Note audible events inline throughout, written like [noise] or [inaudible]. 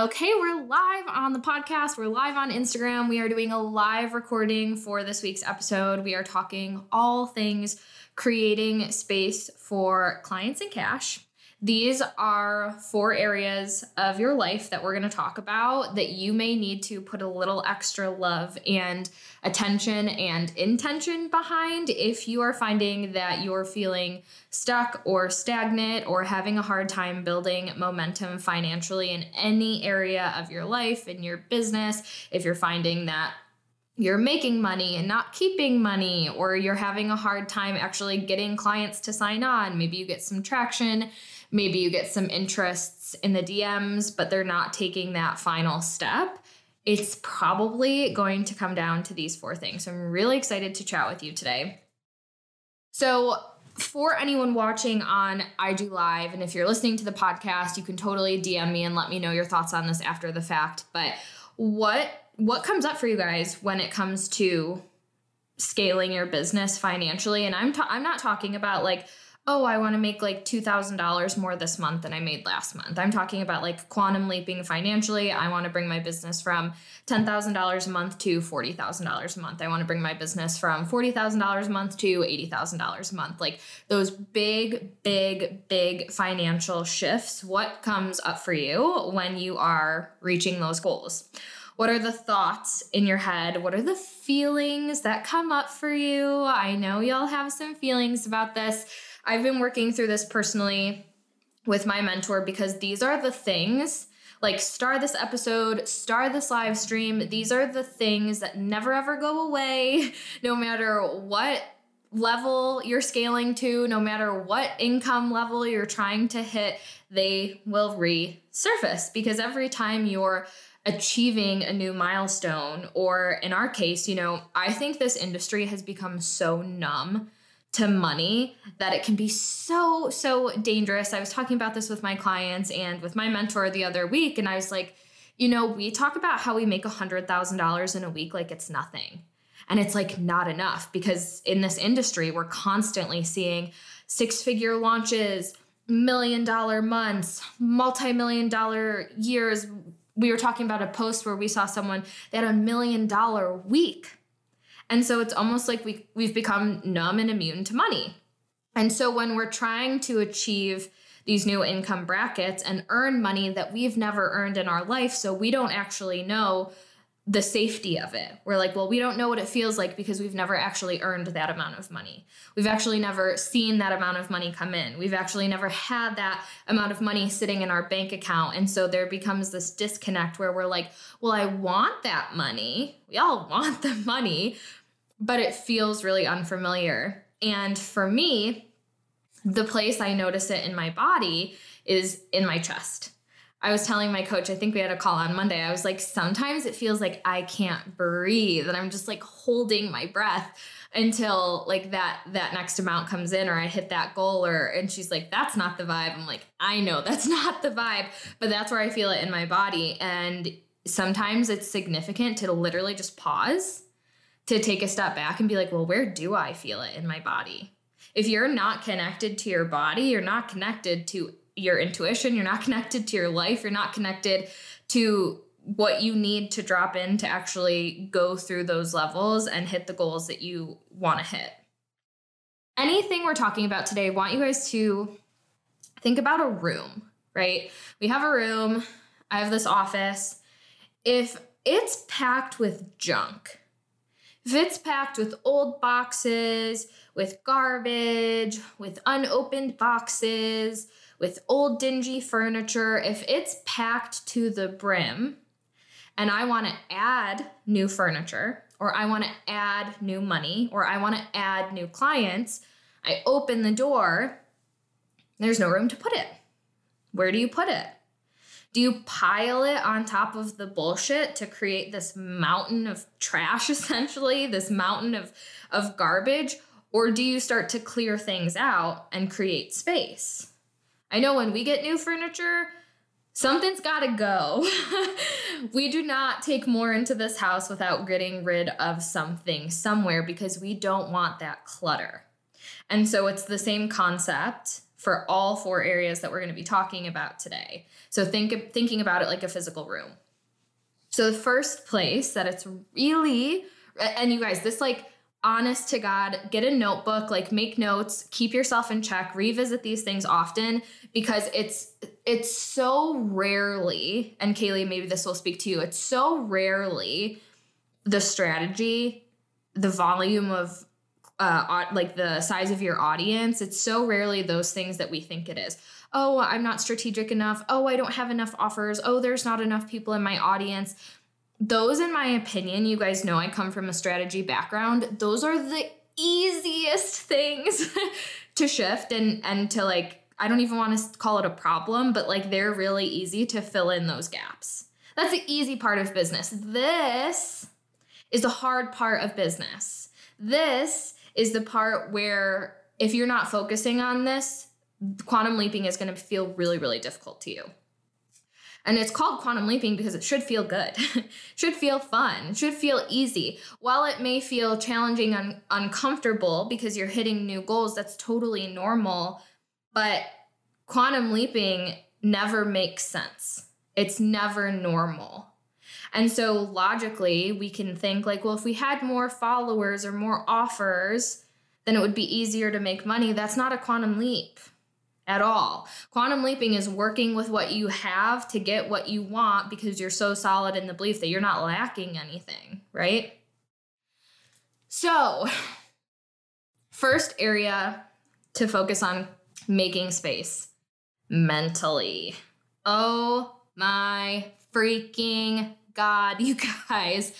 Okay, we're live on the podcast. We're live on Instagram. We are doing a live recording for this week's episode. We are talking all things creating space for clients and cash. These are four areas of your life that we're going to talk about that you may need to put a little extra love and attention and intention behind if you are finding that you're feeling stuck or stagnant or having a hard time building momentum financially in any area of your life, in your business. If you're finding that you're making money and not keeping money, or you're having a hard time actually getting clients to sign on. Maybe you get some traction maybe you get some interests in the DMs, but they're not taking that final step. It's probably going to come down to these four things. So I'm really excited to chat with you today. So, for anyone watching on IG Live, and if you're listening to the podcast, you can totally DM me and let me know your thoughts on this after the fact. But what what comes up for you guys when it comes to scaling your business financially? And I'm ta- I'm not talking about like oh, I want to make like $2,000 more this month than I made last month. I'm talking about like quantum leaping financially. I want to bring my business from $10,000 a month to $40,000 a month. I want to bring my business from $40,000 a month to $80,000 a month. Like those big, big, big financial shifts. What comes up for you when you are reaching those goals? What are the thoughts in your head? What are the feelings that come up for you? I know y'all have some feelings about this I've been working through this personally with my mentor because these are the things like star this episode, star this live stream. These are the things that never ever go away, [laughs] no matter what level you're scaling to, no matter what income level you're trying to hit, they will resurface because every time you're achieving a new milestone, or in our case, you know, I think this industry has become so numb to money that it can be so so dangerous. I was talking about this with my clients and with my mentor the other week and I was like, you know, we talk about how we make $100,000 in a week like it's nothing. And it's like not enough because in this industry we're constantly seeing six-figure launches, million dollar months, multi-million dollar years. We were talking about a post where we saw someone that had a million dollar week and so it's almost like we we've become numb and immune to money. And so when we're trying to achieve these new income brackets and earn money that we've never earned in our life, so we don't actually know the safety of it. We're like, well, we don't know what it feels like because we've never actually earned that amount of money. We've actually never seen that amount of money come in. We've actually never had that amount of money sitting in our bank account. And so there becomes this disconnect where we're like, well, I want that money. We all [laughs] want the money, but it feels really unfamiliar. And for me, the place I notice it in my body is in my chest. I was telling my coach, I think we had a call on Monday. I was like, sometimes it feels like I can't breathe and I'm just like holding my breath until like that that next amount comes in or I hit that goal or and she's like, that's not the vibe. I'm like, I know that's [laughs] not the vibe, but that's where I feel it in my body. And sometimes it's significant to literally just pause to take a step back and be like, well, where do I feel it in my body? If you're not connected to your body, you're not connected to your intuition, you're not connected to your life, you're not connected to what you need to drop in to actually go through those levels and hit the goals that you want to hit. Anything we're talking about today, I want you guys to think about a room, right? We have a room, I have this office. If it's packed with junk, if it's packed with old boxes, with garbage, with unopened boxes, with old dingy furniture, if it's packed to the brim and I want to add new furniture or I want to add new money or I want to add new clients, I open the door There's no room to put it. Where do you put it? Do you pile it on top of the bullshit to create this mountain of trash, [laughs] essentially, this mountain of, of garbage? Or do you start to clear things out and create space? I know when we get new furniture, something's got to go. [laughs] we do not take more into this house without getting rid of something somewhere because we don't want that clutter. And so it's the same concept for all four areas that we're going to be talking about today. So think thinking about it like a physical room. So the first place that it's really and you guys this like honest to God, get a notebook, like make notes, keep yourself in check, revisit these things often because it's it's so rarely, and Kaylee, maybe this will speak to you, it's so rarely the strategy, the volume of uh, like the size of your audience. It's so rarely those things that we think it is. Oh, I'm not strategic enough. Oh, I don't have enough offers. Oh, there's not enough people in my audience. Those, in my opinion, you guys know I come from a strategy background. Those are the easiest things [laughs] to shift and and to like I don't even want to call it a problem, but like they're really easy to fill in those gaps. That's the easy part of business. This is the hard part of business. This is the part where if you're not focusing on this, quantum leaping is going to feel really, really difficult to you. And it's called quantum leaping because it should feel good, [laughs] should feel fun, should feel easy. While it may feel challenging and uncomfortable because you're hitting new goals, that's totally normal. But quantum leaping never makes sense. It's never normal. And so logically, we can think like, well, if we had more followers or more offers, then it would be easier to make money. That's not a quantum leap at all. Quantum leaping is working with what you have to get what you want because you're so solid in the belief that you're not lacking anything, right? So, first area to focus on making space mentally. Oh my freaking God, [laughs] you guys,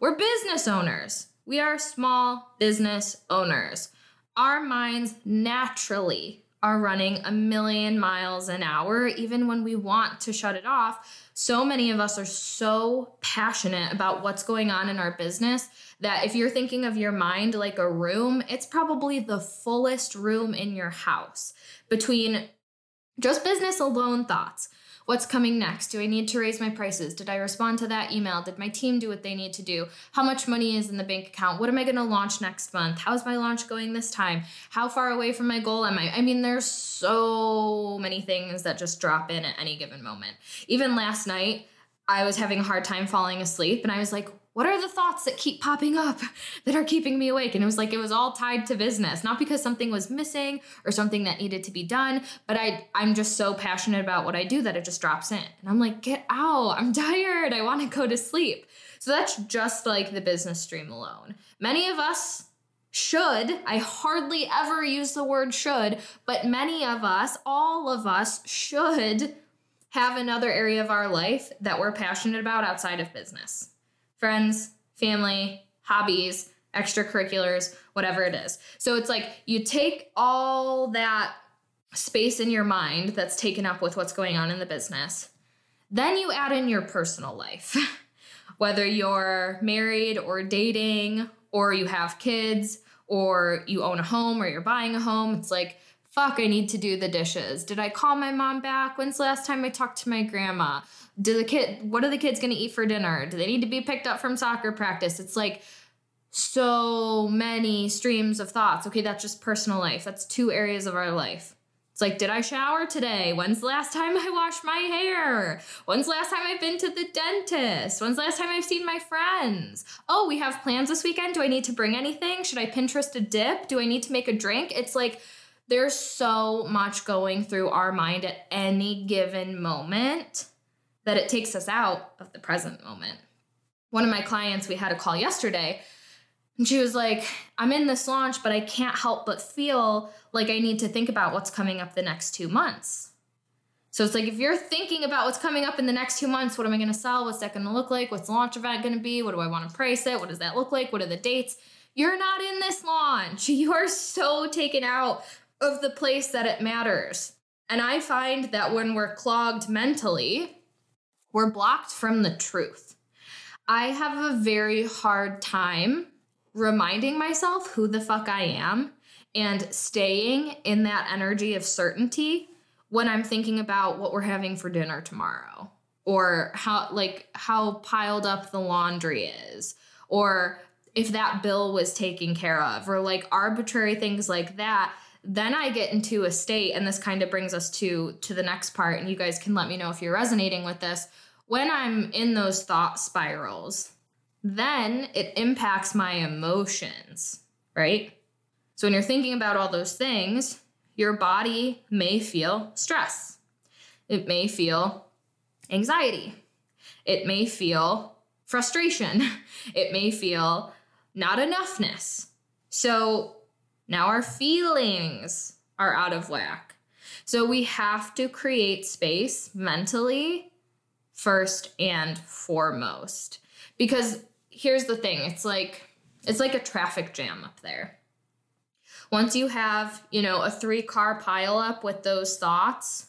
we're business owners. We are small business owners. Our minds naturally are running a million miles an hour, even when we want to shut it off. So many of us are so passionate about what's going on in our business that if you're thinking of your mind like a room, it's probably the fullest room in your house between just business alone thoughts What's coming next? Do I need to raise my prices? Did I respond to that email? Did my team do what they need to do? How much money is in the bank account? What am I going to launch next month? How's my launch going this time? How far away from my goal am I? I mean, there's so many things that just drop in at any given moment. Even last night, I was having a hard time falling asleep and I was like, what are the thoughts that keep popping up that are keeping me awake? And it was like it was all tied to business, not because something was missing or something that needed to be done, but I I'm just so passionate about what I do that it just drops in. And I'm like, get out. I'm tired. I want to go to sleep. So that's just like the business stream alone. Many of us should, I hardly ever use the word should, but many of us, all of us should have another area of our life that we're passionate about outside of business friends, family, hobbies, extracurriculars, whatever it is. So it's like you take all that space in your mind that's taken up with what's going on in the business, then you add in your personal life. [laughs] Whether you're married or dating, or you have kids, or you own a home, or you're buying a home, it's like, fuck, I need to do the dishes. Did I call my mom back? When's the last time I talked to my grandma? Do the kid what are the kids going to eat for dinner? Do they need to be picked up from soccer practice? It's like so many streams of thoughts. Okay that's just personal life. That's two areas of our life. It's like did i shower today? When's the last time i washed my hair? When's the last time i've been to the dentist? When's the last time i've seen my friends? Oh we have plans this weekend. Do i need to bring anything? Should i pinterest a dip? Do i need to make a drink? It's like there's so much going through our mind at any given moment that it takes us out of the present moment. One of my clients, we had a call yesterday, and she was like, I'm in this launch, but I can't help but feel like I need to think about what's coming up the next two months. So it's like if you're thinking about what's coming up in the next two months, what am I going to sell? What's that going to look like? What's the launch event going to be? What do I want to price it? What does that look like? What are the dates? You're not in this launch. [laughs] You are so taken out of the place that it matters. And I find that when we're clogged mentally, we're blocked from the truth. I have a very hard time reminding myself who the fuck I am and staying in that energy of certainty when I'm thinking about what we're having for dinner tomorrow or how like how piled up the laundry is or if that bill was taken care of or like arbitrary things like that then i get into a state and this kind of brings us to to the next part and you guys can let me know if you're resonating with this. When i'm in those thought spirals then it impacts my emotions right? So when you're thinking about all those things your body may feel stress. It may feel anxiety. It may feel frustration. [laughs] It may feel not enoughness. So now our feelings are out of whack. So we have to create space mentally first and foremost. Because here's the thing, it's like it's like a traffic jam up there. Once you have, you know, a three car pile up with those thoughts,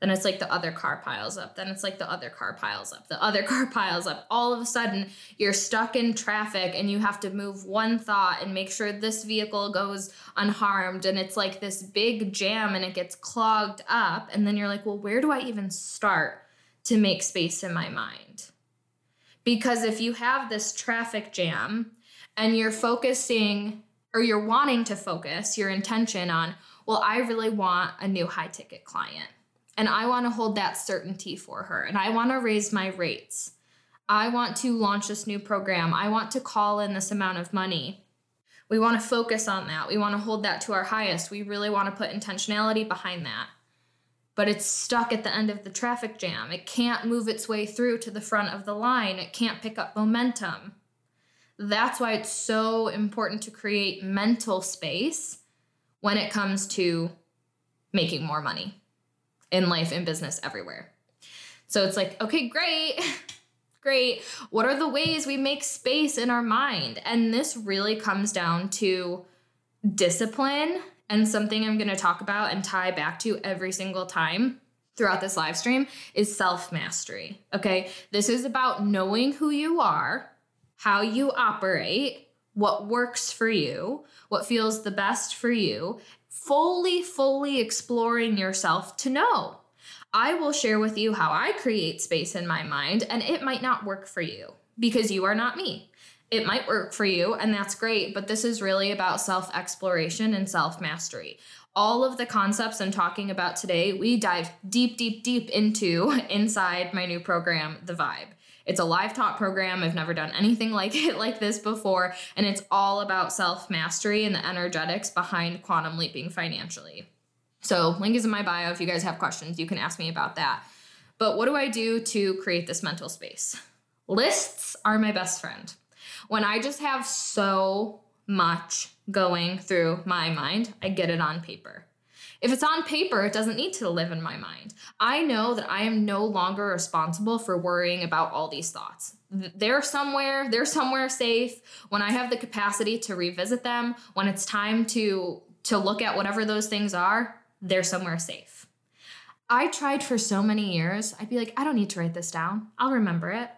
then it's like the other car piles up. Then it's like the other car piles up. The other [laughs] car piles up. All of a sudden, you're stuck in traffic and you have to move one thought and make sure this vehicle goes unharmed. And it's like this big jam and it gets clogged up. And then you're like, well, where do I even start to make space in my mind? Because if you have this traffic jam and you're focusing or you're wanting to focus your intention on, well, I really want a new high ticket client and I want to hold that certainty for her. And I want to raise my rates. I want to launch this new program. I want to call in this amount of money. We want to focus on that. We want to hold that to our highest. We really want to put intentionality behind that. But it's stuck at the end of the traffic jam. It can't move its way through to the front of the line. It can't pick up momentum. That's why it's so important to create mental space when it comes to making more money in life and business everywhere. So it's like, okay, great. [laughs] great. What are the ways we make space in our mind? And this really comes down to discipline and something I'm going to talk about and tie back to every single time throughout this live stream is self mastery. Okay. This is about knowing who you are, how you operate, what works for you, what feels the best for you, fully, fully exploring yourself to know. I will share with you how I create space in my mind, and it might not work for you because you are not me. It might work for you, and that's great, but this is really about self exploration and self mastery. All of the concepts I'm talking about today, we dive deep, deep, deep into [laughs] inside my new program, The Vibe. It's a live talk program. I've never done anything [laughs] like it like this before. And it's all about self mastery and the energetics behind quantum leaping financially. So, link is in my bio. If you guys have questions, you can ask me about that. But what do I do to create this mental space? Lists are my best friend. When I just have so much going through my mind, I get it on paper. If it's on paper, it doesn't need to live in my mind. I know that I am no longer responsible for worrying about all these thoughts. They're somewhere, they're somewhere safe. When I have the capacity to revisit them, when it's time to to look at whatever those things are, they're somewhere safe. I tried for so many years. I'd be like, I don't need to write this down. I'll remember it.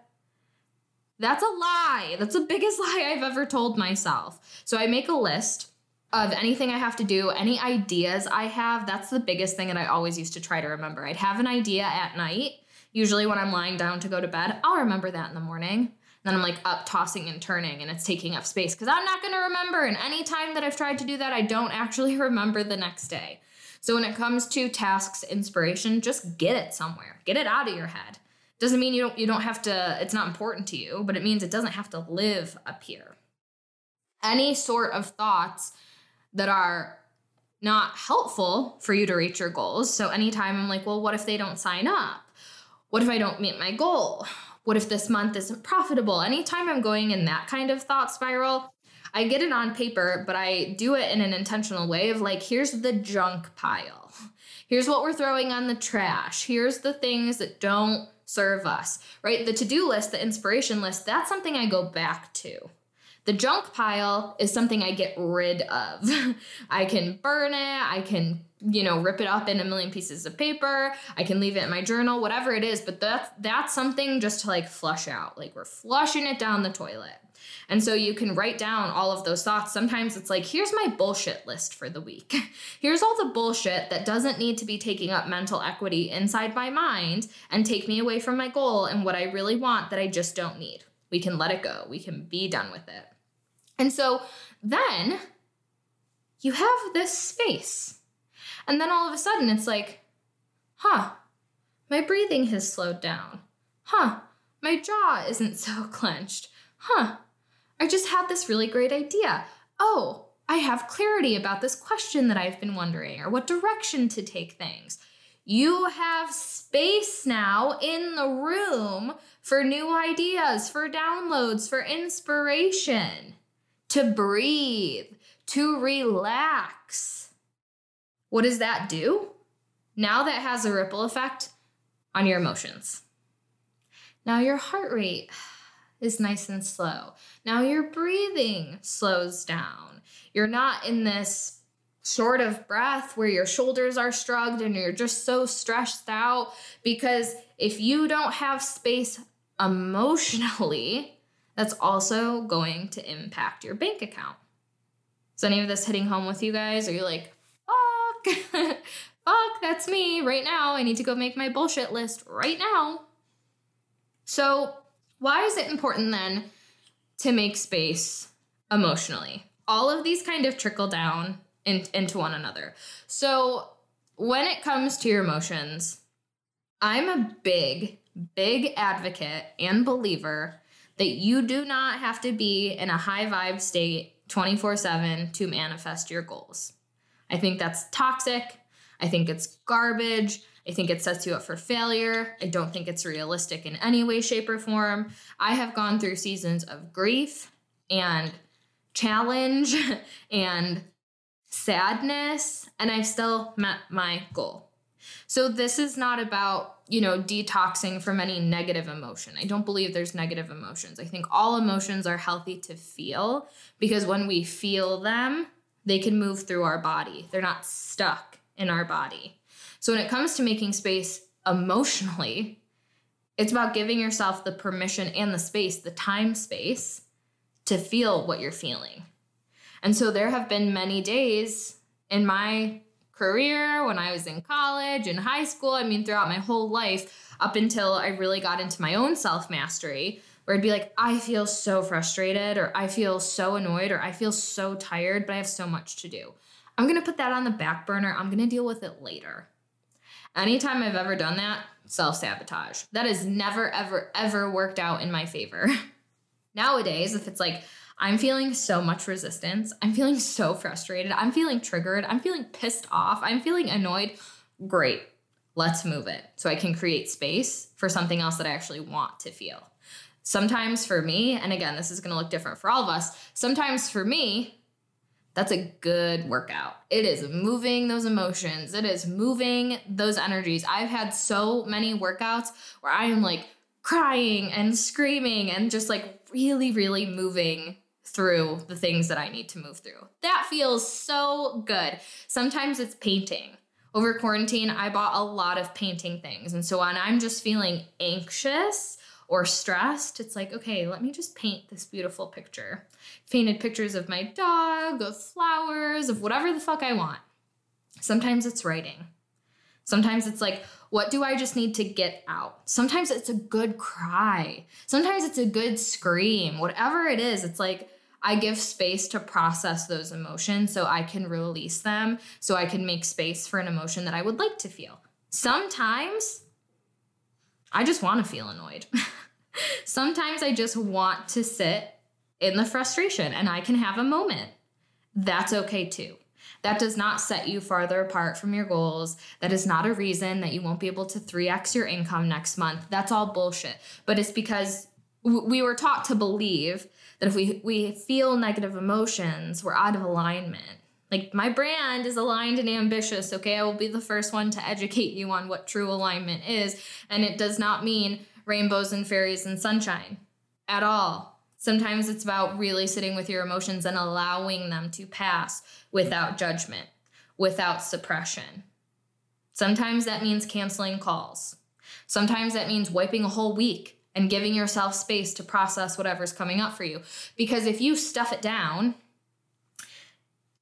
That's a lie. That's the biggest [laughs] lie I've ever told myself. So I make a list of anything I have to do, any ideas I have, that's the biggest thing that I always used to try to remember. I'd have an idea at night, usually when I'm lying down to go to bed. I'll remember that in the morning. Then I'm like up tossing and turning and it's taking up space because I'm not going to remember. And any time that I've tried to do that, I don't actually [laughs] remember the next day. So when it comes to tasks, inspiration, just get it somewhere. Get it out of your head. Doesn't mean you don't you don't have to it's not important to you, but it means it doesn't have to live up here. Any sort of thoughts that are not helpful for you to reach your goals. So anytime I'm like, well, what if they don't sign up? What if I don't meet my goal? What if this month isn't profitable? Anytime I'm going in that kind of thought spiral, I get it on paper, but I do it in an intentional way of like, here's the junk pile. Here's what we're throwing on the trash. Here's the things that don't serve us, right? The to do list, the inspiration list, that's something I go back to. The junk pile is something I get rid of. [laughs] I can burn it, I can, you know, rip it up in a million pieces of paper, I can leave it in my journal, whatever it is, but that's that's something just to like flush out. Like we're flushing it down the toilet. And so you can write down all of those thoughts. Sometimes it's like, here's my bullshit list for the week. [laughs] here's all the bullshit that doesn't need to be taking up mental equity inside my mind and take me away from my goal and what I really want that I just don't need. We can let it go. We can be done with it. And so then you have this space. And then all of a sudden it's like, huh, my breathing has slowed down. Huh, my jaw isn't [laughs] so clenched. Huh, I just had this really great idea. Oh, I have clarity about this question that I've been wondering or what direction to take things. You have space now in the room for new ideas, for downloads, for inspiration, to breathe, to relax. What does that do? Now that has a ripple effect on your emotions. Now your heart rate is nice and slow. Now your breathing slows down. You're not in this short of breath where your shoulders are shrugged and you're just so stressed out because if you don't have space emotionally, that's also going to impact your bank account. Is any of this hitting home with you guys? Are you like, fuck, [laughs] fuck, that's me right now. I need to go make my bullshit list right now. So, why is it important then to make space emotionally? All of these kind of trickle down in, into one another. So, when it comes to your emotions, I'm a big, big advocate and believer that you do not have to be in a high vibe state 24 7 to manifest your goals. I think that's toxic. I think it's garbage. I think it sets you up for failure. I don't think it's realistic in any way, shape, or form. I have gone through seasons of grief and challenge [laughs] and sadness, and I've still met my goal. So, this is not about, you know, detoxing from any negative emotion. I don't believe there's negative emotions. I think all emotions are healthy to feel because when we feel them, they can move through our body, they're not stuck in our body. So when it comes to making space emotionally, it's about giving yourself the permission and the space, the time space to feel what you're feeling. And so there have been many days in my career, when I was in college, in high school, I mean, throughout my whole life, up until I really got into my own self mastery, where I'd be like, I feel so frustrated, or I feel so annoyed, or I feel so tired, but I have so much to do. I'm gonna put that on the back burner. I'm gonna deal with it later. Anytime I've ever done that, self sabotage. That has never, ever, ever worked out in my favor. [laughs] Nowadays, if it's like, I'm feeling so much resistance, I'm feeling so frustrated, I'm feeling triggered, I'm feeling pissed off, I'm feeling annoyed, great, let's move it so I can create space for something else that I actually want to feel. Sometimes for me, and again, this is gonna look different for all of us, sometimes for me, that's a good workout. It is moving those emotions, it is moving those energies. I've had so many workouts where I am like crying and screaming and just like really, really moving through the things that I need to move through. That feels so good. Sometimes it's painting. Over quarantine, I bought a lot of painting things. And so when I'm just feeling anxious, or stressed, it's like, okay, let me just paint this beautiful picture. Painted pictures of my dog, of flowers, of whatever the fuck I want. Sometimes it's writing. Sometimes it's like, what do I just need to get out? Sometimes it's a good cry. Sometimes it's a good scream. Whatever it is, it's like, I give space to process those emotions so I can release them, so I can make space for an emotion that I would like to feel. Sometimes I just want to feel annoyed. [laughs] Sometimes I just want to sit in the frustration and I can have a moment. That's okay too. That does not set you farther apart from your goals. That is not a reason that you won't be able to 3x your income next month. That's all bullshit. But it's because we were taught to believe that if we, we feel negative emotions, we're out of alignment. Like my brand is aligned and ambitious, okay? I will be the first one to educate you on what true alignment is. And it does not mean rainbows and fairies and sunshine at all. Sometimes it's about really sitting with your emotions and allowing them to pass without judgment, without suppression. Sometimes that means canceling calls. Sometimes that means wiping a whole week and giving yourself space to process whatever's coming up for you. Because if you stuff it down,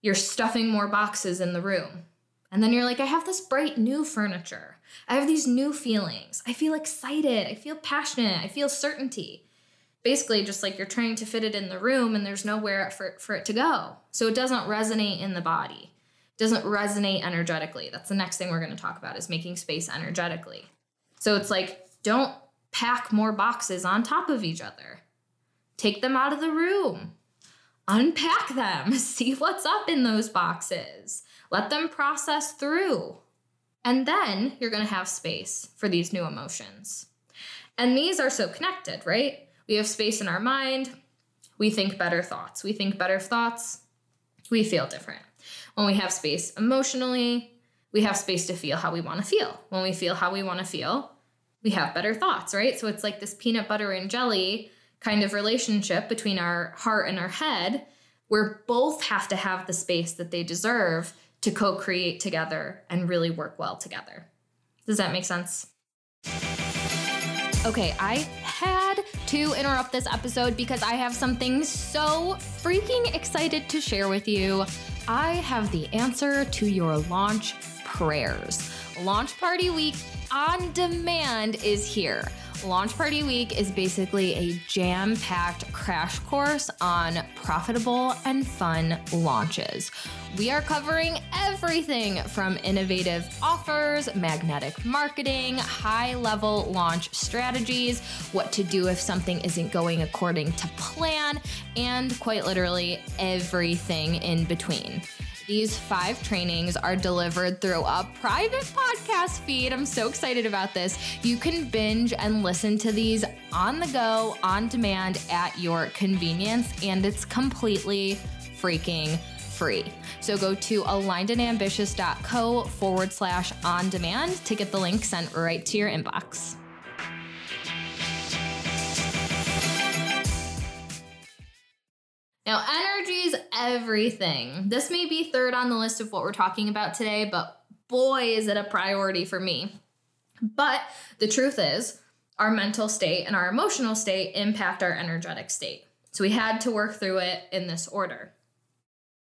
you're stuffing more boxes in the room. And then you're like, I have this bright new furniture. I have these new feelings. I feel excited. I feel passionate. I feel certainty. Basically, just like you're trying to fit it in the room and there's nowhere for, for it to go. So it doesn't resonate in the body, it doesn't resonate energetically. That's the next thing we're going to talk about is making space energetically. So it's like, don't pack more boxes on top of each other. Take them out of the room. Unpack them. [laughs] See what's up in those boxes. Let them process through. And then you're going to have space for these new emotions. And these are so connected, right? We have space in our mind. We think better thoughts. We think better thoughts. We feel different. When we have space emotionally, we have space to feel how we want to feel. When we feel how we want to feel, we have better thoughts, right? So it's like this peanut butter and jelly kind of relationship between our heart and our head, where both have to have the space that they deserve to co create together and really work well together. Does that make sense? Okay, I had to interrupt this episode because I have something so freaking excited to share with you. I have the answer to your launch prayers. Launch Party Week on demand is here. Launch Party Week is basically a jam packed crash course on profitable and fun launches. We are covering everything from innovative offers, magnetic marketing, high level launch strategies, what to do if something isn't going according to plan, and quite literally everything in between. These five trainings are delivered through a private podcast feed. I'm so excited about this. You can binge and listen to these on the go, on demand at your convenience, and it's completely freaking free. So go to alignedandambitious.co forward slash on demand to get the link sent right to your inbox. Now, energy is everything. This may be third on the list of what we're talking about today, but boy, is it a priority for me. But the truth is, our mental state and our emotional state impact our energetic state. So we had to work through it in this order.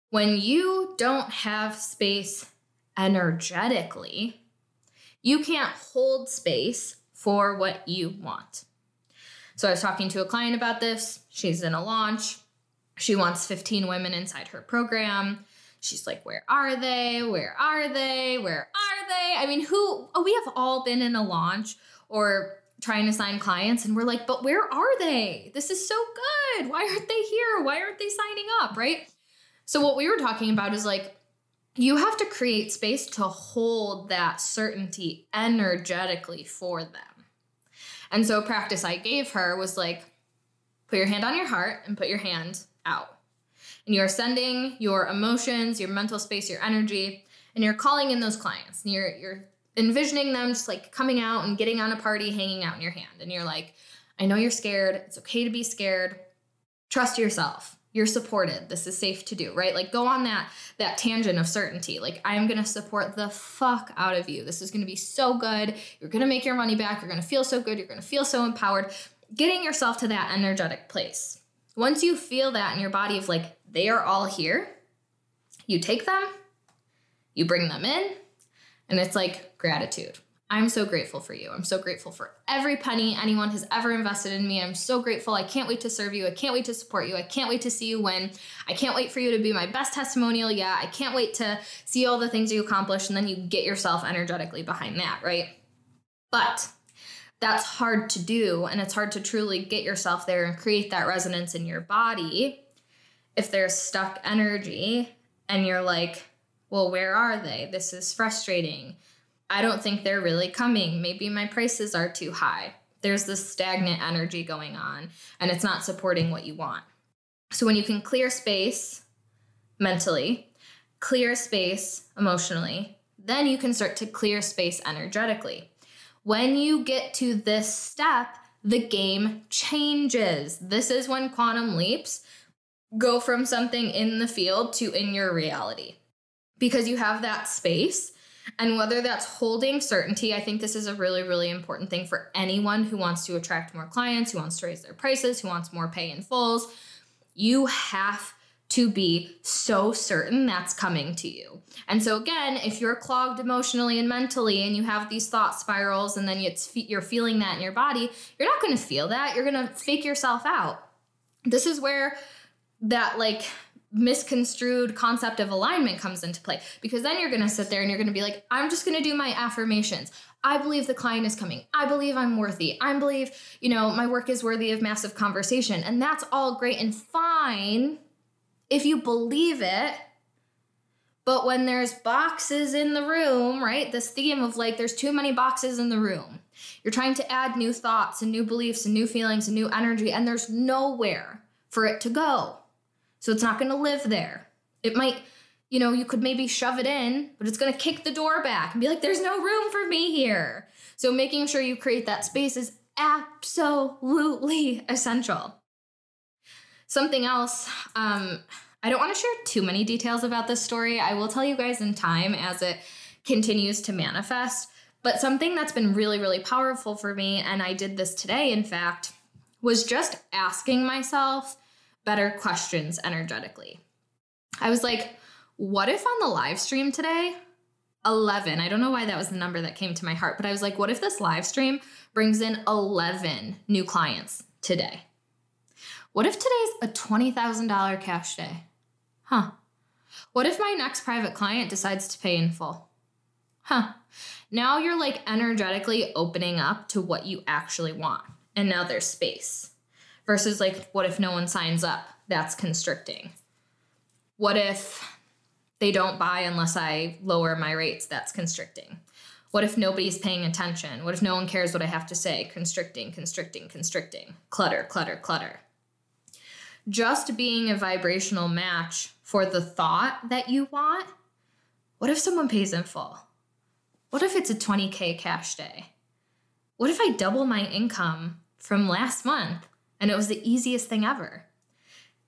When you don't have space energetically, you can't hold space for what you want. So I was talking to a client about this. She's in a launch. She wants 15 women inside her program. She's like, Where are they? Where are they? Where are they? I mean, who? Oh, we have all been in a launch or trying to sign clients, and we're like, But where are they? This is so good. Why aren't they here? Why aren't they signing up? Right? So, what we were talking about is like, you have to create space to hold that certainty energetically for them. And so, practice I gave her was like, put your hand on your heart and put your hand out. And you're sending your emotions, your mental space, your energy, and you're calling in those clients. And you're you're envisioning them just like coming out and getting on a party, hanging out in your hand. And you're like, I know you're scared. It's okay to be scared. Trust yourself. You're supported. This is safe to do, right? Like go on that that tangent of certainty. Like I am going to support the fuck out of you. This is going to be so good. You're going to make your money back. You're going to feel so good. You're going to feel so empowered. Getting yourself to that energetic place. Once you feel that in your body of like, they are all here, you take them, you bring them in, and it's like gratitude. I'm so grateful for you. I'm so grateful for every penny anyone has ever invested in me. I'm so grateful. I can't wait to serve you. I can't wait to support you. I can't wait to see you win. I can't wait for you to be my best testimonial. Yeah, I can't wait to see all the things you accomplish. And then you get yourself energetically behind that, right? But that's hard to do and it's hard to truly get yourself there and create that resonance in your body if there's stuck energy and you're like well where are they? This is frustrating. I don't think they're really coming. Maybe my prices are too high. There's this stagnant energy going on and it's not supporting what you want. So when you can clear space mentally clear space emotionally then you can start to clear space energetically when you get to this step, the game changes. This is when quantum leaps go from something in the field to in your reality because you have that space. And whether that's holding certainty, I think this is a really, really important thing for anyone who wants to attract more clients, who wants to raise their prices, who wants more pay in fulls. You have to be so certain that's coming to you. And so again, if you're clogged emotionally and mentally and you have these thought spirals and then it's you're feeling that in your body, you're not going to feel that. You're going to fake yourself out. This is where that like misconstrued concept of alignment comes into play because then you're going to sit there and you're going to be like I'm just going to do my affirmations. I believe the client is coming. I believe I'm worthy. I believe, you know, my work is worthy of massive conversation. And that's all great and fine if you believe it. But when there's boxes in the room, right? This theme of like there's too many boxes in the room. You're trying to add new thoughts and new beliefs and new feelings and new energy, and there's nowhere for it to go. So it's not going to live there. It might, you know, you could maybe shove it in, but it's going to kick the door back and be like, there's no room for me here. So making sure you create that space is absolutely essential. Something else, um, I don't want to share too many details about this story. I will tell you guys in time as it continues to manifest. But something that's been really, really powerful for me, and I did this today, in fact, was just asking myself better questions energetically. I was like, what if on the live stream today, 11, I don't know why that was the number that came to my heart, but I was like, what if this live stream brings in 11 new clients today? What if today's a $20,000 cash day? Huh. What if my next private client decides to pay in full? Huh. Now you're like energetically opening up to what you actually want. And now there's space. Versus like, what if no one signs up? That's constricting. What if they don't buy unless I lower my rates? That's constricting. What if nobody's paying attention? What if no one cares what I have to say? Constricting, constricting, constricting. Clutter, clutter, clutter just being a vibrational match for the thought that you want, what if someone pays in full? What if it's a 20K cash day? What if I double my income from last month and it was the easiest thing ever?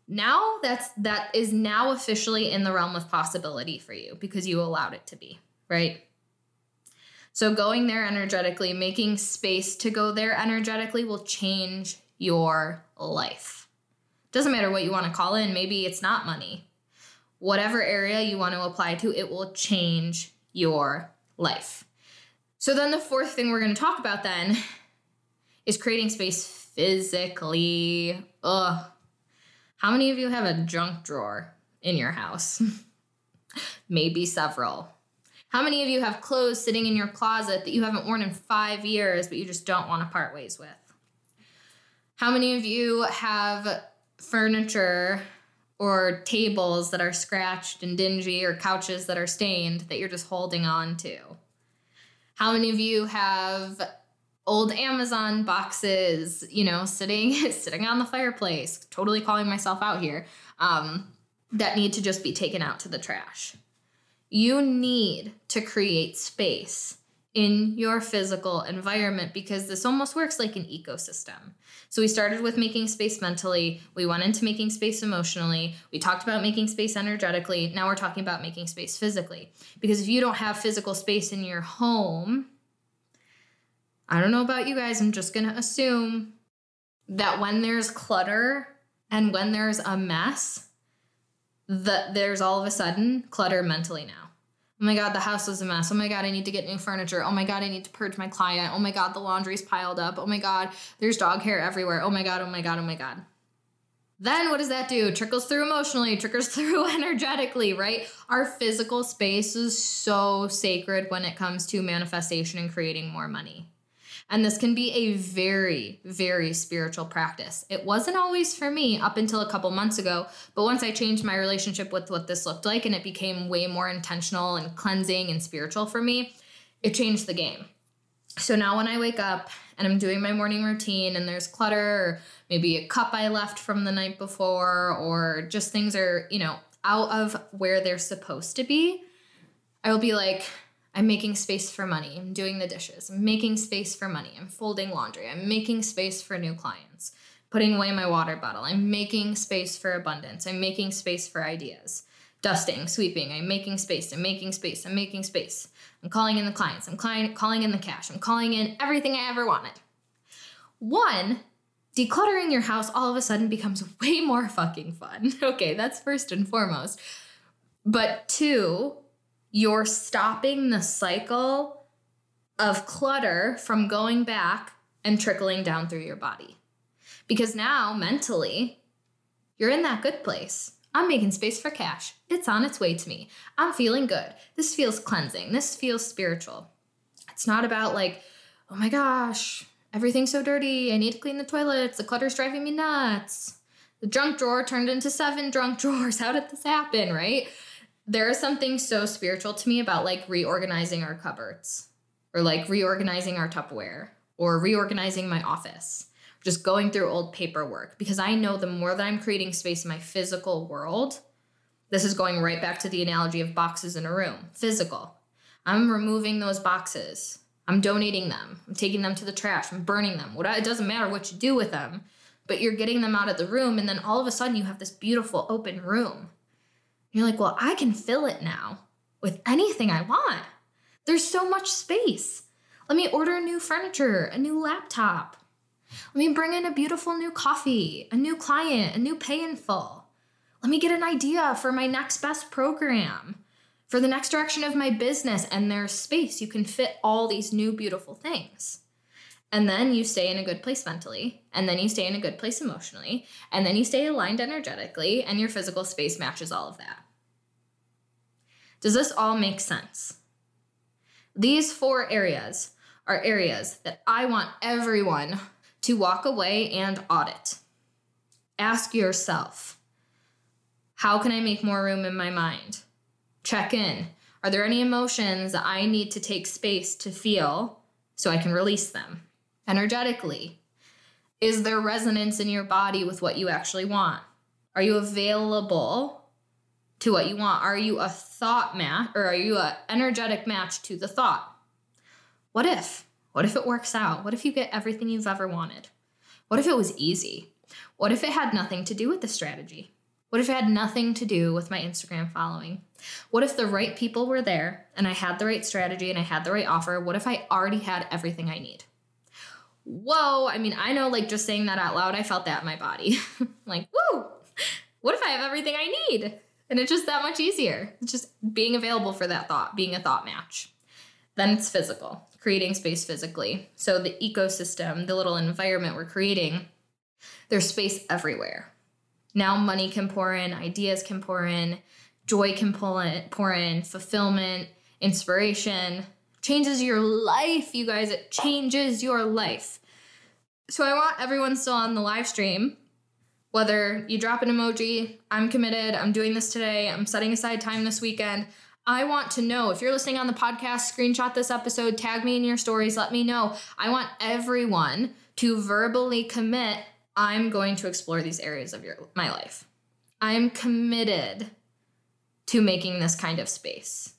Now that's that is now officially in the realm of possibility for you because you allowed it to be, right? So going there energetically, making space to go there energetically will change your life. Doesn't matter what you want to call it, and maybe it's not money. Whatever area you want to apply to, it will change your life. So then the fourth thing we're going to talk about then is creating space physically. Ugh. How many of you have a junk drawer in your house? [laughs] Maybe several. How many of you have clothes sitting in your closet that you haven't worn in five years, but you just don't want to part ways with? How many of you have furniture or tables that are scratched and dingy or couches that are stained that you're just holding on to? How many of you have old Amazon boxes, you know, sitting [laughs] sitting on the fireplace, totally calling myself out here, um, that need to just be taken out to the trash? You need to create space in your physical environment because this almost works like an ecosystem. So we started with making space mentally, we went into making space emotionally, we talked about making space energetically, now we're talking about making space physically. Because if you don't have physical space in your home, I don't know about you guys, I'm just going to assume that when there's clutter and when there's a mess, that there's all of a sudden clutter mentally now. Oh my God, the house is a mess. Oh my God, I need to get new furniture. Oh my God, I need to purge my client. Oh my God, the laundry's piled up. Oh my God, there's dog hair everywhere. Oh my God, oh my God, oh my God. Then what does that do? Trickles through emotionally, trickles [laughs] through energetically, right? Our physical space is so sacred when it comes to manifestation and creating more money. And this can be a very, very spiritual practice. It wasn't always for me up until a couple months ago, but once I changed my relationship with what this looked like and it became way more intentional and cleansing and spiritual for me, it changed the game. So now when I wake up and I'm doing my morning routine and there's clutter or maybe a cup I left from the night before or just things are, you know, out of where they're supposed to be, I will be like, I'm making space for money. I'm doing the dishes. I'm making space for money. I'm folding laundry. I'm making space for new clients. Putting away my water bottle. I'm making space for abundance. I'm making space for ideas. Dusting, sweeping. I'm making space. I'm making space. I'm making space. I'm calling in the clients. I'm client, calling in the cash. I'm calling in everything I ever wanted. One, decluttering your house all of a sudden becomes way more fucking fun. [laughs] Okay, that's first and foremost. But two, you're stopping the cycle of clutter from going back and trickling down through your body. Because now, mentally, you're in that good place. I'm making space for cash. It's on its way to me. I'm feeling good. This feels cleansing. This feels spiritual. It's not about like, oh my gosh, everything's so dirty. I need to clean the toilets. The clutter's driving me nuts. The junk drawer turned into seven drunk [laughs] drawers. How did this happen, right? There is something so spiritual to me about like reorganizing our cupboards or like reorganizing our Tupperware or reorganizing my office just going through old paperwork because I know the more that I'm creating space in my physical world, this is going right back to the analogy of boxes in a room physical. I'm removing those boxes. I'm donating them. I'm taking them to the trash. I'm burning them. What it doesn't matter what you do with them, but you're getting them out of the room and then all of a sudden you have this beautiful open room. You're like, "Well, I can fill it now with anything I want. There's so much space. Let me order new furniture, a new laptop, let me bring in a beautiful new coffee, a new client, a new pay in full. Let me get an idea for my next best program, for the next direction of my business. And there's space. You can fit all these new beautiful things. And then you stay in a good place mentally, and then you stay in a good place emotionally, and then you stay aligned energetically, and your physical space matches all of that. Does this all make sense? These four areas are areas that I want everyone to walk away and audit. Ask yourself how can I make more room in my mind? Check in. Are there any emotions that I need to take space to feel so I can release them energetically? Is there resonance in your body with what you actually want? Are you available to what you want? Are you a thought match or are you an energetic match to the thought? What if? What if it works out? What if you get everything you've ever wanted? What if it was easy? What if it had nothing to do with the strategy? What if it had nothing to do with my Instagram following? What if the right people were there and I had the right strategy and I had the right offer? What if I already had everything I need? Whoa, I mean, I know like just saying that out loud, I felt that in my body. [laughs] like, woo, what if I have everything I need? And it's just that much easier. It's just being available for that thought, being a thought match. Then it's physical creating space physically. So the ecosystem, the little environment we're creating, there's space everywhere. Now money can pour in, ideas can pour in, joy can pour in, pour in fulfillment, inspiration. Changes your life, you guys. It changes your life. So I want everyone still on the live stream whether you drop an emoji, I'm committed, I'm doing this today, I'm setting aside time this weekend. I want to know if you're listening on the podcast, screenshot this episode, tag me in your stories, let me know. I want everyone to verbally commit I'm going to explore these areas of your my life. I'm committed to making this kind of space.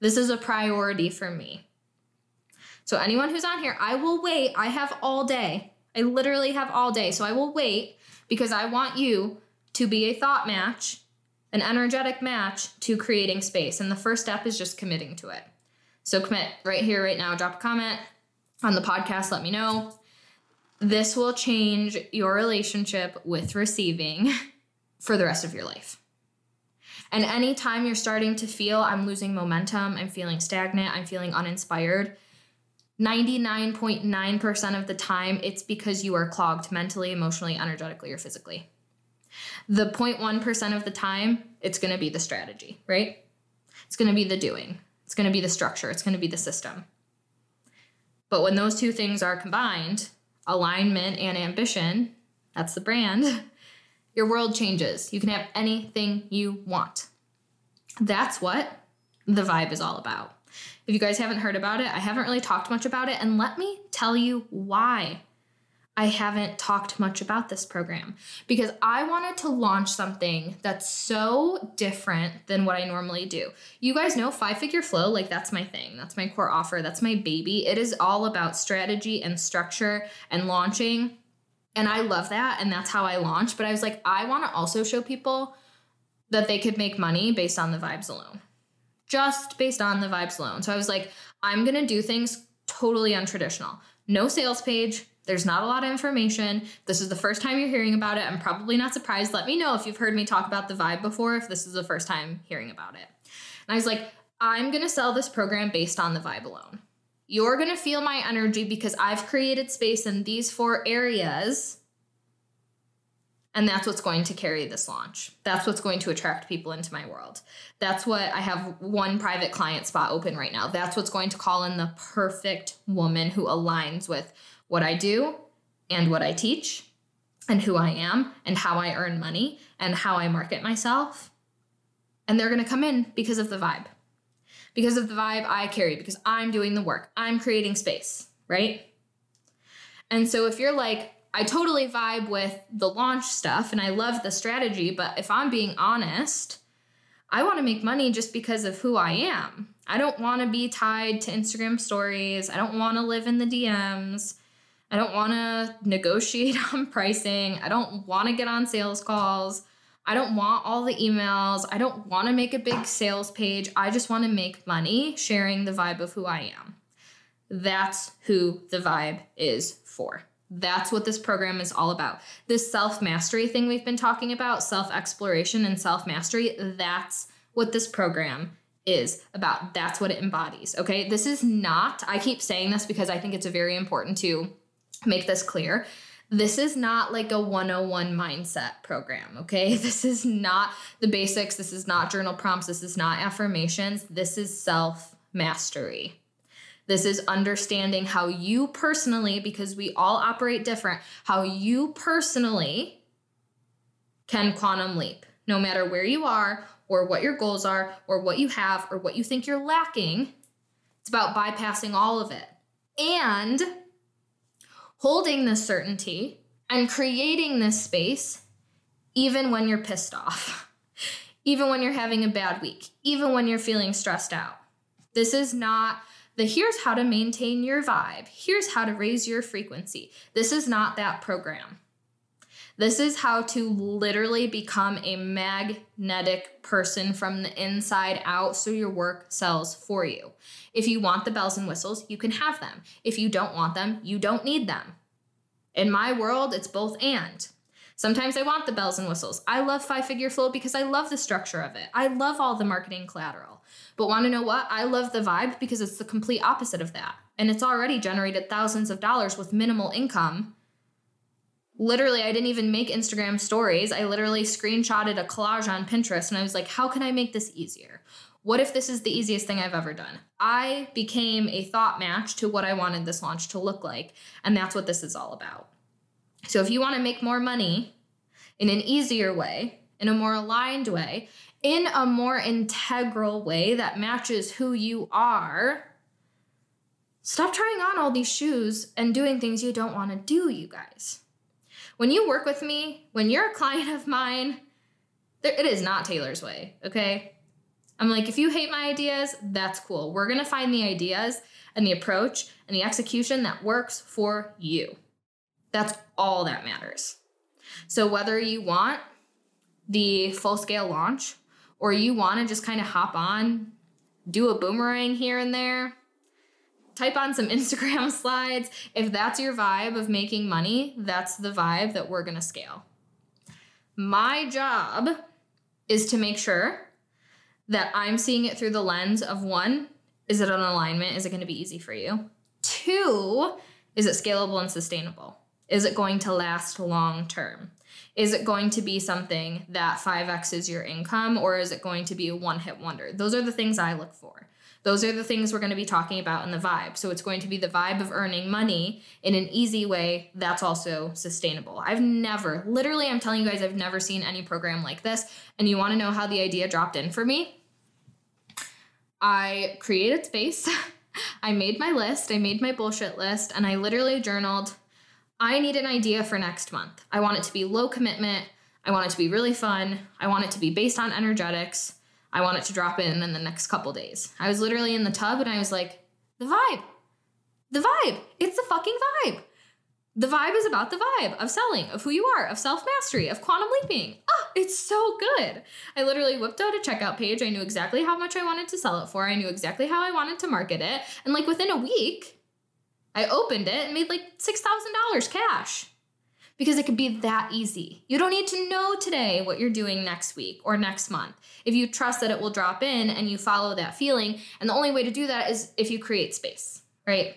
This is a priority for me. So anyone who's on here, I will wait. I have all day. I literally have all day. So I will wait because I want you to be a thought match an energetic match to creating space. And the first step is just committing to it. So commit right here, right now. Drop a comment on the podcast. Let me know. This will change your relationship with receiving [laughs] for the rest of your life. And anytime you're starting to feel I'm losing momentum, I'm feeling stagnant, I'm feeling uninspired, 99.9% of the time, it's because you are clogged mentally, emotionally, energetically, or physically the 0.1% of the time, it's going to be the strategy, right? It's going to be the doing, it's going to be the structure, it's going to be the system. But when those two things are combined, alignment and ambition, that's the brand, [laughs] your world changes. You can have anything you want. That's what the vibe is all about. If you guys haven't heard about it, I haven't really talked much about it, and let me tell you why. I haven't talked much about this program because I wanted to launch something that's so different than what I normally do. You guys know five figure flow, like that's my thing. That's my core offer. That's my baby. It is all about strategy and structure and launching. And I love that. And that's how I launch. But I was like, I want to also show people that they could make money based on the vibes alone, just based on the vibes alone. So I was like, I'm going to do things totally untraditional. No sales page, there's not a lot of information. This is the first time you're hearing about it. I'm probably not surprised. Let me know if you've heard me talk about the vibe before, if this is the first time hearing about it. And I was like, I'm going to sell this program based on the vibe alone. You're going to feel my energy because I've created space in these four areas. And that's what's going to carry this launch. That's what's going to attract people into my world. That's what I have one private client spot open right now. That's what's going to call in the perfect woman who aligns with what I do and what I teach and who I am and how I earn money and how I market myself. And they're going to come in because of the vibe. Because of the vibe I carry, because I'm doing the work. I'm creating space, right? And so if you're like, I totally vibe with the launch stuff and I love the strategy, but if I'm being honest, I want to make money just because of who I am. I don't want to be tied to Instagram stories. I don't want to live in the DMs. I don't want to negotiate [laughs] on pricing. I don't want to get on sales calls. I don't want all the emails. I don't want to make a big sales page. I just want to make money sharing the vibe of who I am. That's who the vibe is for. That's what this program is all about. This self mastery thing we've been talking about, self exploration and self mastery, that's what this program is about. That's what it embodies. Okay. This is not, I keep saying this because I think it's very important to make this clear. This is not like a 101 mindset program, okay? [laughs] This is not the basics. This is not journal prompts. This is not affirmations. This is self mastery. This is understanding how you personally, because we all operate different, how you personally can quantum leap, no matter where you are, or what your goals are, or what you have, or what you think you're lacking. It's about bypassing all of it. And holding this certainty and creating this space even when you're pissed off, [laughs] even when you're having a bad week, even when you're feeling stressed out. This is not the here's how to maintain your vibe, here's how to raise your frequency. This is not that program. This is how to literally become a magnetic person from the inside out so your work sells for you. If you want the bells and whistles, you can have them. If you don't want them, you don't need them. In my world, it's both and. Sometimes I want the bells and whistles. I love five figure flow because I love the structure of it. I love all the marketing collateral. But want to know what? I love the vibe because it's the complete opposite of that. And it's already generated thousands of dollars with minimal income literally i didn't even make instagram stories i literally screenshotted a collage on pinterest and i was like how can i make this easier what if this is the easiest thing i've ever done i became a thought match to what i wanted this launch to look like and that's what this is all about so if you want to make more money in an easier way in a more aligned way in a more integral way that matches who you are stop trying on all these shoes and doing things you don't want to do you guys when you work with me, when you're a client of mine, there, it is not Taylor's way, okay? I'm like, if you hate my ideas, that's cool. We're gonna find the ideas and the approach and the execution that works for you. That's all that matters. So, whether you want the full scale launch or you wanna just kind of hop on, do a boomerang here and there, type on some [laughs] Instagram slides. If that's your vibe of making money, that's the vibe that we're gonna scale. My job is to make sure that I'm seeing it through the lens of one, is it an alignment? Is it gonna be easy for you? Two, is it scalable and sustainable? Is it going to last long term? Is it going to be something that 5x is your income or is it going to be a one hit wonder? Those are the things I look for. Those are the things we're going to be talking about in the vibe. So it's going to be the vibe of earning money in an easy way that's also sustainable. I've never, literally, I'm telling you guys, I've never seen any program like this. And you want to know how the idea dropped in for me? I created space. [laughs] I made my list, I made my bullshit list, and I literally journaled I need an idea for next month. I want it to be low commitment. I want it to be really fun. I want it to be based on energetics. I want it to drop in in the next couple days. I was literally in the tub and I was like, the vibe, the vibe, it's the fucking vibe. The vibe is about the vibe of selling, of who you are, of self mastery, of quantum leaping. Ah, it's so good. I literally whipped out a checkout page. I knew exactly how much I wanted to sell it for. I knew exactly how I wanted to market it. And like within a week, I opened it and made like $6,000 cash because it could be that easy. You don't need to know today what you're doing next week or next month. If you trust that it will drop in and you follow that feeling, and the only way to do that is if you create space, right?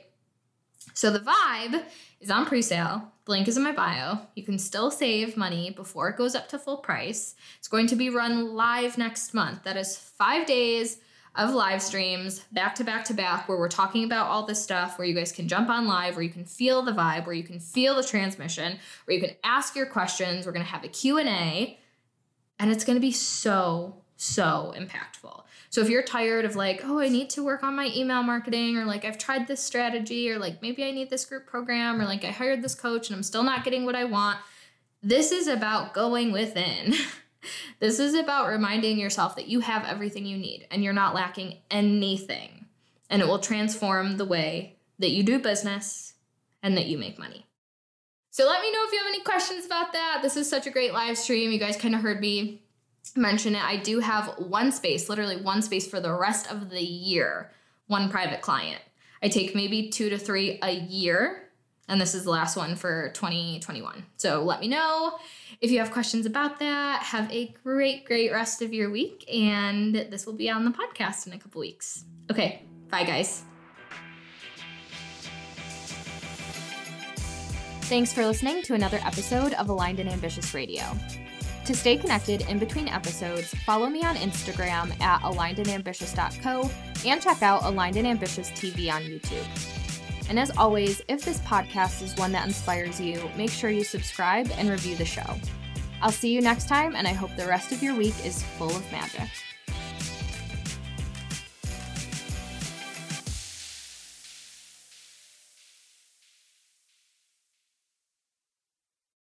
So the vibe is on pre-sale. The link is in my bio. You can still save money before it goes up to full price. It's going to be run live next month. That is 5 days of live streams back to back to back where we're talking about all this stuff where you guys can jump on live where you can feel the vibe where you can feel the transmission where you can ask your questions we're going to have a q&a and it's going to be so so impactful so if you're tired of like, oh, I need to work on my email marketing, or like I've tried this strategy, or like maybe I need this group program, or like I hired this coach and I'm still not getting what I want, this is about going within. [laughs] [laughs] this is about reminding yourself that you have everything you need and you're not lacking anything. And it will transform the way that you do business and that you make money. So let me know if you have any questions about that. This is such a great live stream. You guys kind of heard me mention it, I do have one space, literally one space for the rest of the year, one private client. I take maybe two to three a year, and this is the last one for 2021. So let me know if you have questions about that. Have a great, great rest of your week, and this will be on the podcast in a couple weeks. Okay, bye, guys. Thanks for listening to another episode of Aligned and Ambitious Radio. To stay connected in between episodes, follow me on Instagram at alignedandambitious.co and check out Aligned and Ambitious TV on YouTube. And as always, if this podcast is one that inspires you, make sure you subscribe and review the show. I'll see you next time, and I hope the rest of your week is full of magic.